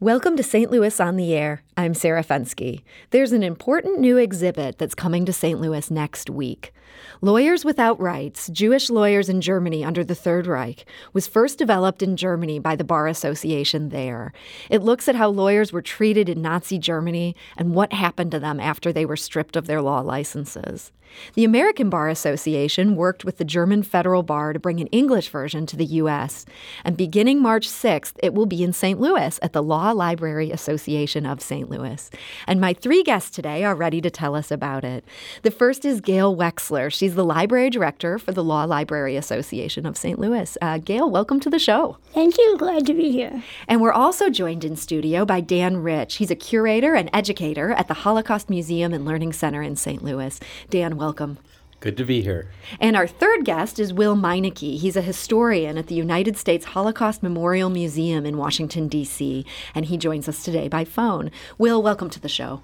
Welcome to St. Louis on the Air. I'm Sarah Fenske. There's an important new exhibit that's coming to St. Louis next week. Lawyers Without Rights Jewish Lawyers in Germany Under the Third Reich was first developed in Germany by the Bar Association there. It looks at how lawyers were treated in Nazi Germany and what happened to them after they were stripped of their law licenses. The American Bar Association worked with the German Federal Bar to bring an English version to the U.S., and beginning March 6th, it will be in St. Louis at the Law Library Association of St. Louis. And my three guests today are ready to tell us about it. The first is Gail Wexler. She's the library director for the Law Library Association of St. Louis. Uh, Gail, welcome to the show. Thank you. Glad to be here. And we're also joined in studio by Dan Rich. He's a curator and educator at the Holocaust Museum and Learning Center in St. Louis. Dan, welcome. Good to be here. And our third guest is Will Meinecke. He's a historian at the United States Holocaust Memorial Museum in Washington, D.C., and he joins us today by phone. Will, welcome to the show.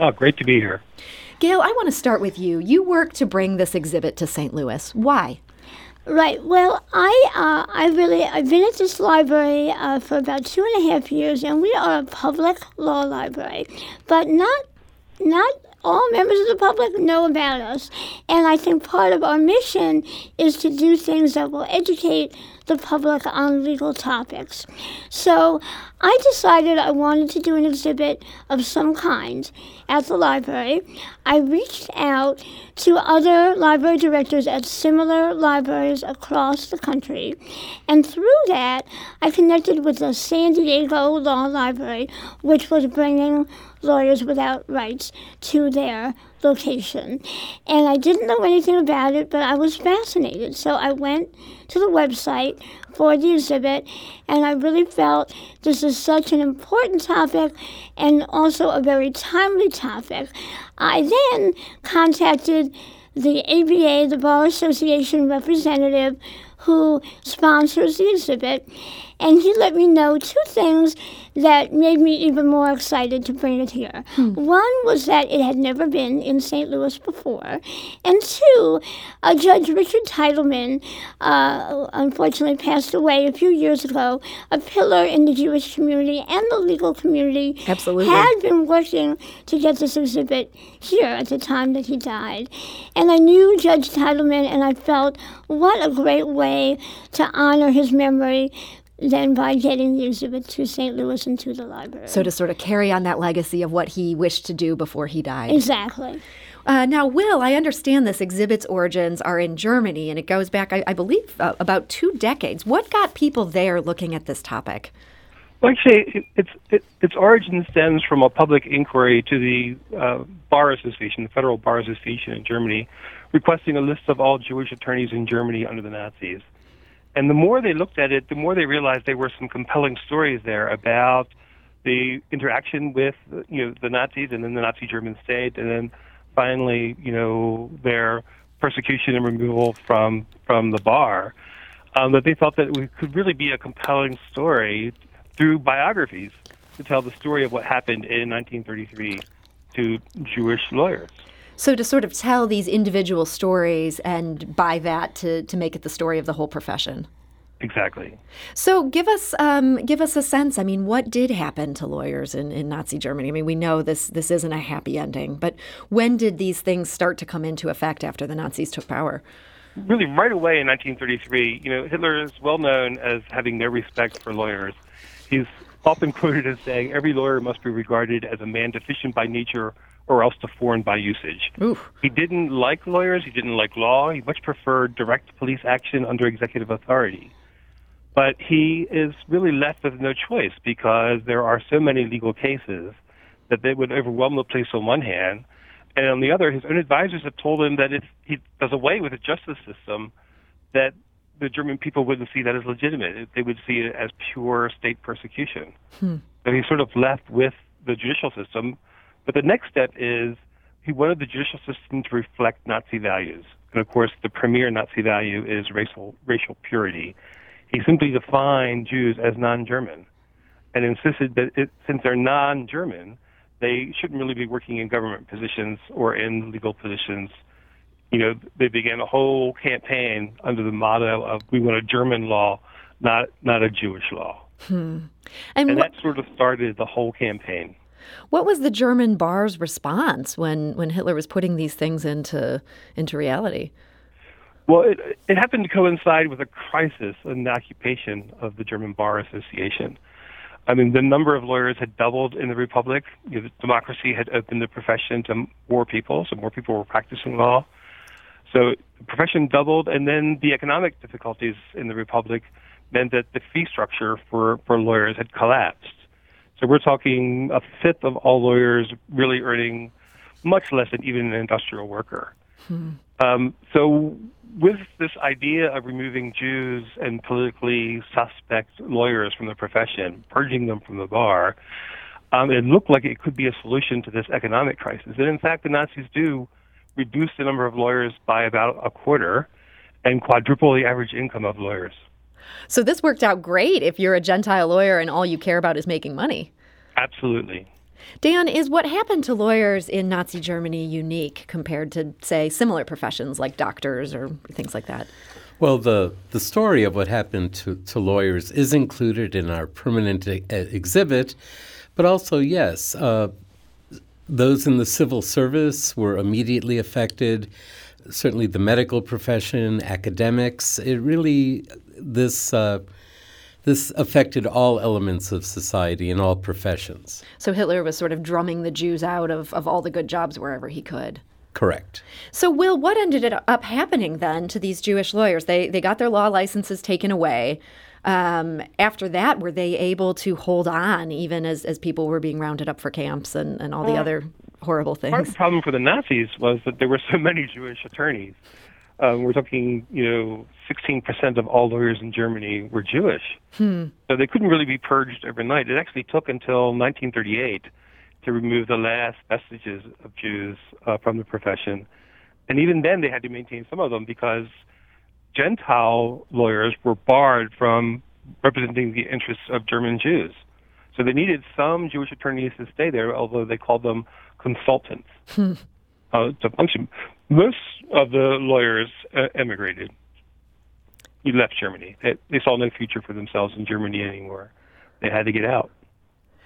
Oh, great to be here. Gail, I want to start with you. You work to bring this exhibit to St. Louis. Why? Right. Well, I uh, I really I've been at this library uh, for about two and a half years, and we are a public law library, but not not all members of the public know about us. And I think part of our mission is to do things that will educate the public on legal topics. So I decided I wanted to do an exhibit of some kind at the library. I reached out to other library directors at similar libraries across the country, and through that, I connected with the San Diego Law Library, which was bringing lawyers without rights to their location. And I didn't know anything about it, but I was fascinated. So I went to the website for the exhibit, and I really felt this is such an important topic and also a very timely topic. I then contacted the ABA, the Bar Association representative who sponsors the exhibit, and he let me know two things that made me even more excited to bring it here. Hmm. One was that it had never been in St. Louis before, and two, uh, Judge Richard Teitelman uh, unfortunately passed away a few years ago, a pillar in the Jewish community and the legal community. Absolutely. Had been working to get this exhibit here at the time that he died. And I knew Judge Teitelman, and I felt what a great way to honor his memory than by getting the exhibit to St. Louis and to the library. So to sort of carry on that legacy of what he wished to do before he died. Exactly. Uh, now, Will, I understand this exhibit's origins are in Germany, and it goes back, I, I believe, uh, about two decades. What got people there looking at this topic? Well, actually, its it, its origin stems from a public inquiry to the uh, Bar Association, the Federal Bar Association in Germany, requesting a list of all Jewish attorneys in Germany under the Nazis. And the more they looked at it, the more they realized there were some compelling stories there about the interaction with you know the Nazis and then the Nazi German state, and then finally you know their persecution and removal from from the bar. Um, that they felt that it could really be a compelling story through biographies to tell the story of what happened in 1933 to Jewish lawyers. So to sort of tell these individual stories and by that to, to make it the story of the whole profession. Exactly. So give us um, give us a sense. I mean, what did happen to lawyers in, in Nazi Germany? I mean, we know this this isn't a happy ending, but when did these things start to come into effect after the Nazis took power? Really, right away in 1933. You know, Hitler is well known as having no respect for lawyers. He's often quoted as saying, "Every lawyer must be regarded as a man deficient by nature or else to foreign by usage. Oof. He didn't like lawyers. He didn't like law. He much preferred direct police action under executive authority. But he is really left with no choice because there are so many legal cases that they would overwhelm the police on one hand, and on the other, his own advisors have told him that if he does away with the justice system, that the German people wouldn't see that as legitimate. They would see it as pure state persecution. Hmm. So he's sort of left with the judicial system but the next step is he wanted the judicial system to reflect Nazi values. And of course, the premier Nazi value is racial, racial purity. He simply defined Jews as non-German and insisted that it, since they're non-German, they shouldn't really be working in government positions or in legal positions. You know, they began a whole campaign under the motto of "We want a German law, not not a Jewish law." Hmm. And, and that sort of started the whole campaign. What was the German bar's response when, when Hitler was putting these things into into reality? Well, it, it happened to coincide with a crisis in the occupation of the German Bar Association. I mean, the number of lawyers had doubled in the Republic. You know, democracy had opened the profession to more people, so more people were practicing law. So the profession doubled, and then the economic difficulties in the Republic meant that the fee structure for, for lawyers had collapsed. So we're talking a fifth of all lawyers really earning much less than even an industrial worker. Hmm. Um, so with this idea of removing Jews and politically suspect lawyers from the profession, purging them from the bar, um, it looked like it could be a solution to this economic crisis. And in fact, the Nazis do reduce the number of lawyers by about a quarter and quadruple the average income of lawyers. So this worked out great if you're a Gentile lawyer and all you care about is making money. Absolutely. Dan, is what happened to lawyers in Nazi Germany unique compared to, say, similar professions like doctors or things like that? Well, the, the story of what happened to, to lawyers is included in our permanent e- exhibit, but also, yes, uh, those in the civil service were immediately affected. Certainly, the medical profession, academics. It really this uh, this affected all elements of society and all professions. So Hitler was sort of drumming the Jews out of, of all the good jobs wherever he could. Correct. So, Will, what ended up happening then to these Jewish lawyers? They they got their law licenses taken away. Um, after that, were they able to hold on even as, as people were being rounded up for camps and, and all the other horrible things? Part of the problem for the Nazis was that there were so many Jewish attorneys. Um, we're talking, you know, 16% of all lawyers in Germany were Jewish. Hmm. So they couldn't really be purged overnight. It actually took until 1938 to remove the last vestiges of Jews uh, from the profession. And even then, they had to maintain some of them because Gentile lawyers were barred from representing the interests of German Jews. So they needed some Jewish attorneys to stay there, although they called them consultants hmm. uh, to function. Most of the lawyers uh, emigrated. He left Germany. They, they saw no future for themselves in Germany anymore. They had to get out.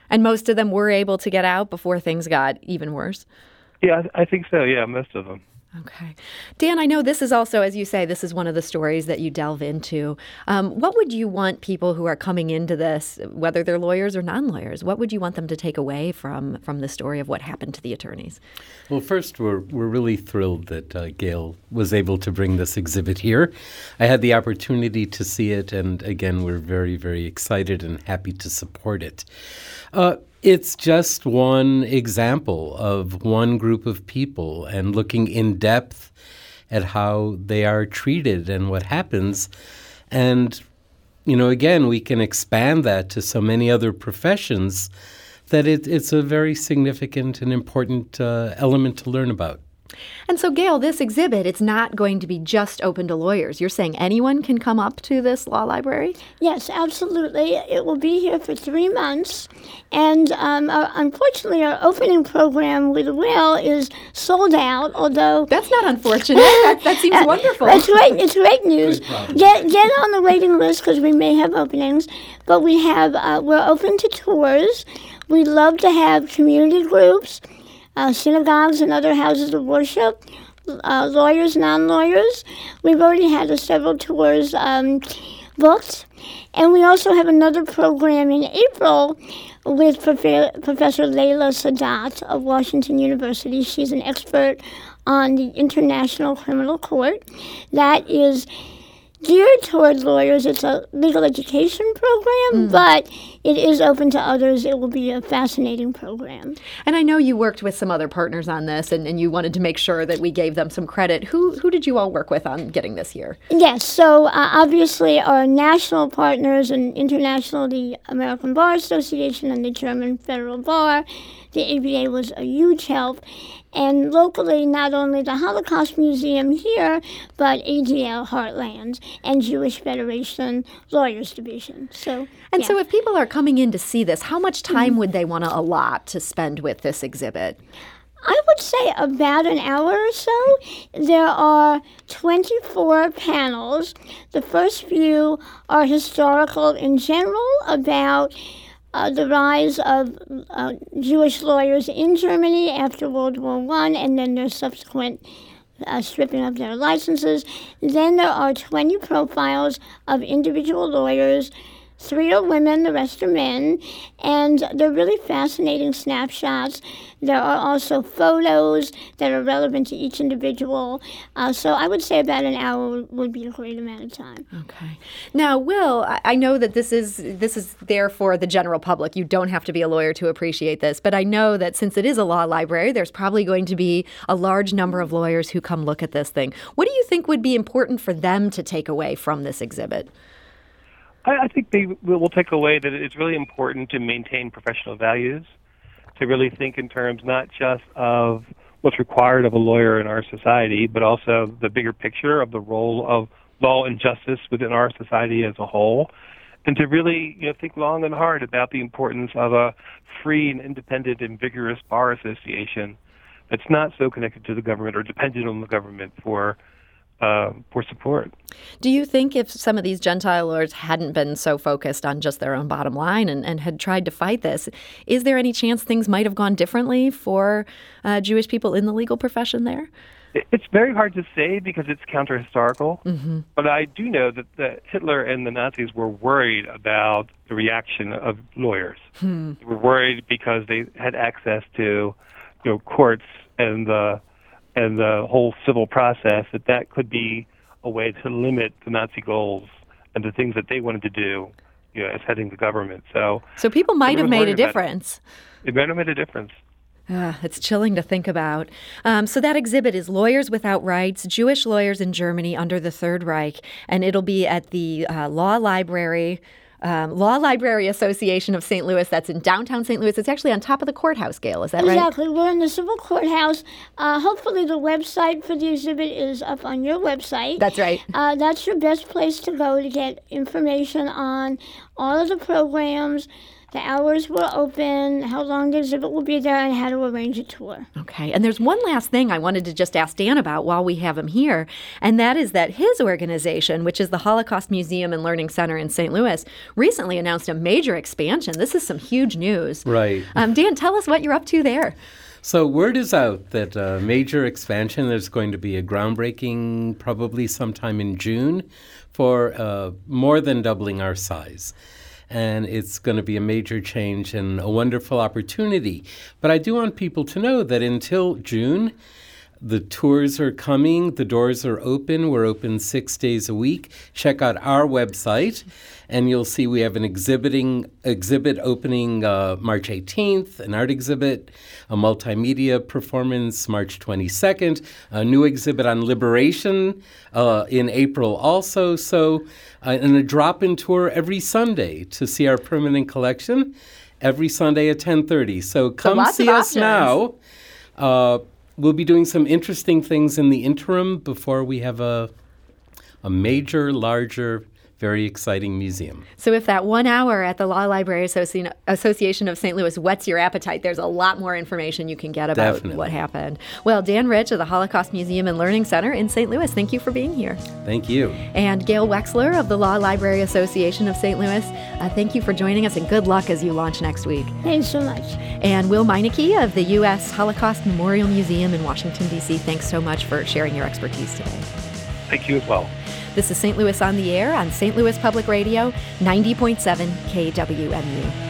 And most of them were able to get out before things got even worse? Yeah, I think so. Yeah, most of them. Okay. Dan, I know this is also, as you say, this is one of the stories that you delve into. Um, what would you want people who are coming into this, whether they're lawyers or non lawyers, what would you want them to take away from, from the story of what happened to the attorneys? Well, first, we're, we're really thrilled that uh, Gail was able to bring this exhibit here. I had the opportunity to see it, and again, we're very, very excited and happy to support it. Uh, it's just one example of one group of people and looking in depth at how they are treated and what happens. And, you know, again, we can expand that to so many other professions that it, it's a very significant and important uh, element to learn about. And so, Gail, this exhibit, it's not going to be just open to lawyers. You're saying anyone can come up to this law library? Yes, absolutely. It will be here for three months. And um, uh, unfortunately, our opening program with Will is sold out, although. That's not unfortunate. that, that, seems wonderful. That's right. It's great news. Get, get on the waiting list because we may have openings. But we have, uh, we're open to tours. We love to have community groups uh, synagogues and other houses of worship, uh, lawyers, non lawyers. We've already had several tours um, booked. And we also have another program in April with Prof- Professor Leila Sadat of Washington University. She's an expert on the International Criminal Court. That is geared toward lawyers. It's a legal education program, mm. but it is open to others. It will be a fascinating program. And I know you worked with some other partners on this, and, and you wanted to make sure that we gave them some credit. Who who did you all work with on getting this here? Yes, so uh, obviously our national partners and international, the American Bar Association and the German Federal Bar. The ABA was a huge help and locally not only the Holocaust Museum here, but ADL Heartland and Jewish Federation Lawyers Division. So, and yeah. so, if people are coming in to see this, how much time mm-hmm. would they want to allot to spend with this exhibit? I would say about an hour or so. There are 24 panels. The first few are historical in general about uh, the rise of uh, Jewish lawyers in Germany after World War One, and then their subsequent uh, stripping of their licenses. Then there are 20 profiles of individual lawyers Three are women, the rest are men, and they're really fascinating snapshots. There are also photos that are relevant to each individual. Uh, so I would say about an hour would be a great amount of time. Okay. Now, Will, I know that this is this is there for the general public. You don't have to be a lawyer to appreciate this, but I know that since it is a law library, there's probably going to be a large number of lawyers who come look at this thing. What do you think would be important for them to take away from this exhibit? I, I think they will take away that it's really important to maintain professional values, to really think in terms not just of what's required of a lawyer in our society, but also the bigger picture of the role of law and justice within our society as a whole, and to really you know think long and hard about the importance of a free and independent and vigorous bar association that's not so connected to the government or dependent on the government for uh, for support. Do you think if some of these Gentile lords hadn't been so focused on just their own bottom line and, and had tried to fight this, is there any chance things might have gone differently for uh, Jewish people in the legal profession there? It's very hard to say because it's counter historical, mm-hmm. but I do know that, that Hitler and the Nazis were worried about the reaction of lawyers. Hmm. They were worried because they had access to you know, courts and the and the whole civil process that that could be a way to limit the Nazi goals and the things that they wanted to do, you know, as heading the government. So, so people might have made a difference. It. it might have made a difference. Uh, it's chilling to think about. Um, so, that exhibit is Lawyers Without Rights Jewish Lawyers in Germany Under the Third Reich, and it'll be at the uh, Law Library um, Law Library Association of St. Louis. That's in downtown St. Louis. It's actually on top of the courthouse, Gail. Is that exactly. right? Exactly. We're in the civil courthouse. Uh, hopefully, the website for the exhibit is up on your website. That's right. Uh, that's your best place to go to get information on all of the programs the hours will open, how long the exhibit will be there, and how to arrange a tour. Okay. And there's one last thing I wanted to just ask Dan about while we have him here, and that is that his organization, which is the Holocaust Museum and Learning Center in St. Louis, recently announced a major expansion. This is some huge news. Right. Um, Dan, tell us what you're up to there. So word is out that a major expansion. There's going to be a groundbreaking probably sometime in June for uh, more than doubling our size and it's going to be a major change and a wonderful opportunity. But I do want people to know that until June, the tours are coming, the doors are open. We're open six days a week. Check out our website, and you'll see we have an exhibiting exhibit opening uh, March 18th, an art exhibit, a multimedia performance March 22nd, a new exhibit on liberation uh, in April also. So, uh, and a drop-in tour every Sunday to see our permanent collection every Sunday at 10:30. So come so see us now. We'll be doing some interesting things in the interim before we have a a major, larger very exciting museum. So, if that one hour at the Law Library Associ- Association of St. Louis whets your appetite, there's a lot more information you can get about Definitely. what happened. Well, Dan Rich of the Holocaust Museum and Learning Center in St. Louis, thank you for being here. Thank you. And Gail Wexler of the Law Library Association of St. Louis, uh, thank you for joining us and good luck as you launch next week. Thanks so much. And Will Meinecke of the U.S. Holocaust Memorial Museum in Washington, D.C., thanks so much for sharing your expertise today. Thank you as well. This is St. Louis on the Air on St. Louis Public Radio, 90.7 KWMU.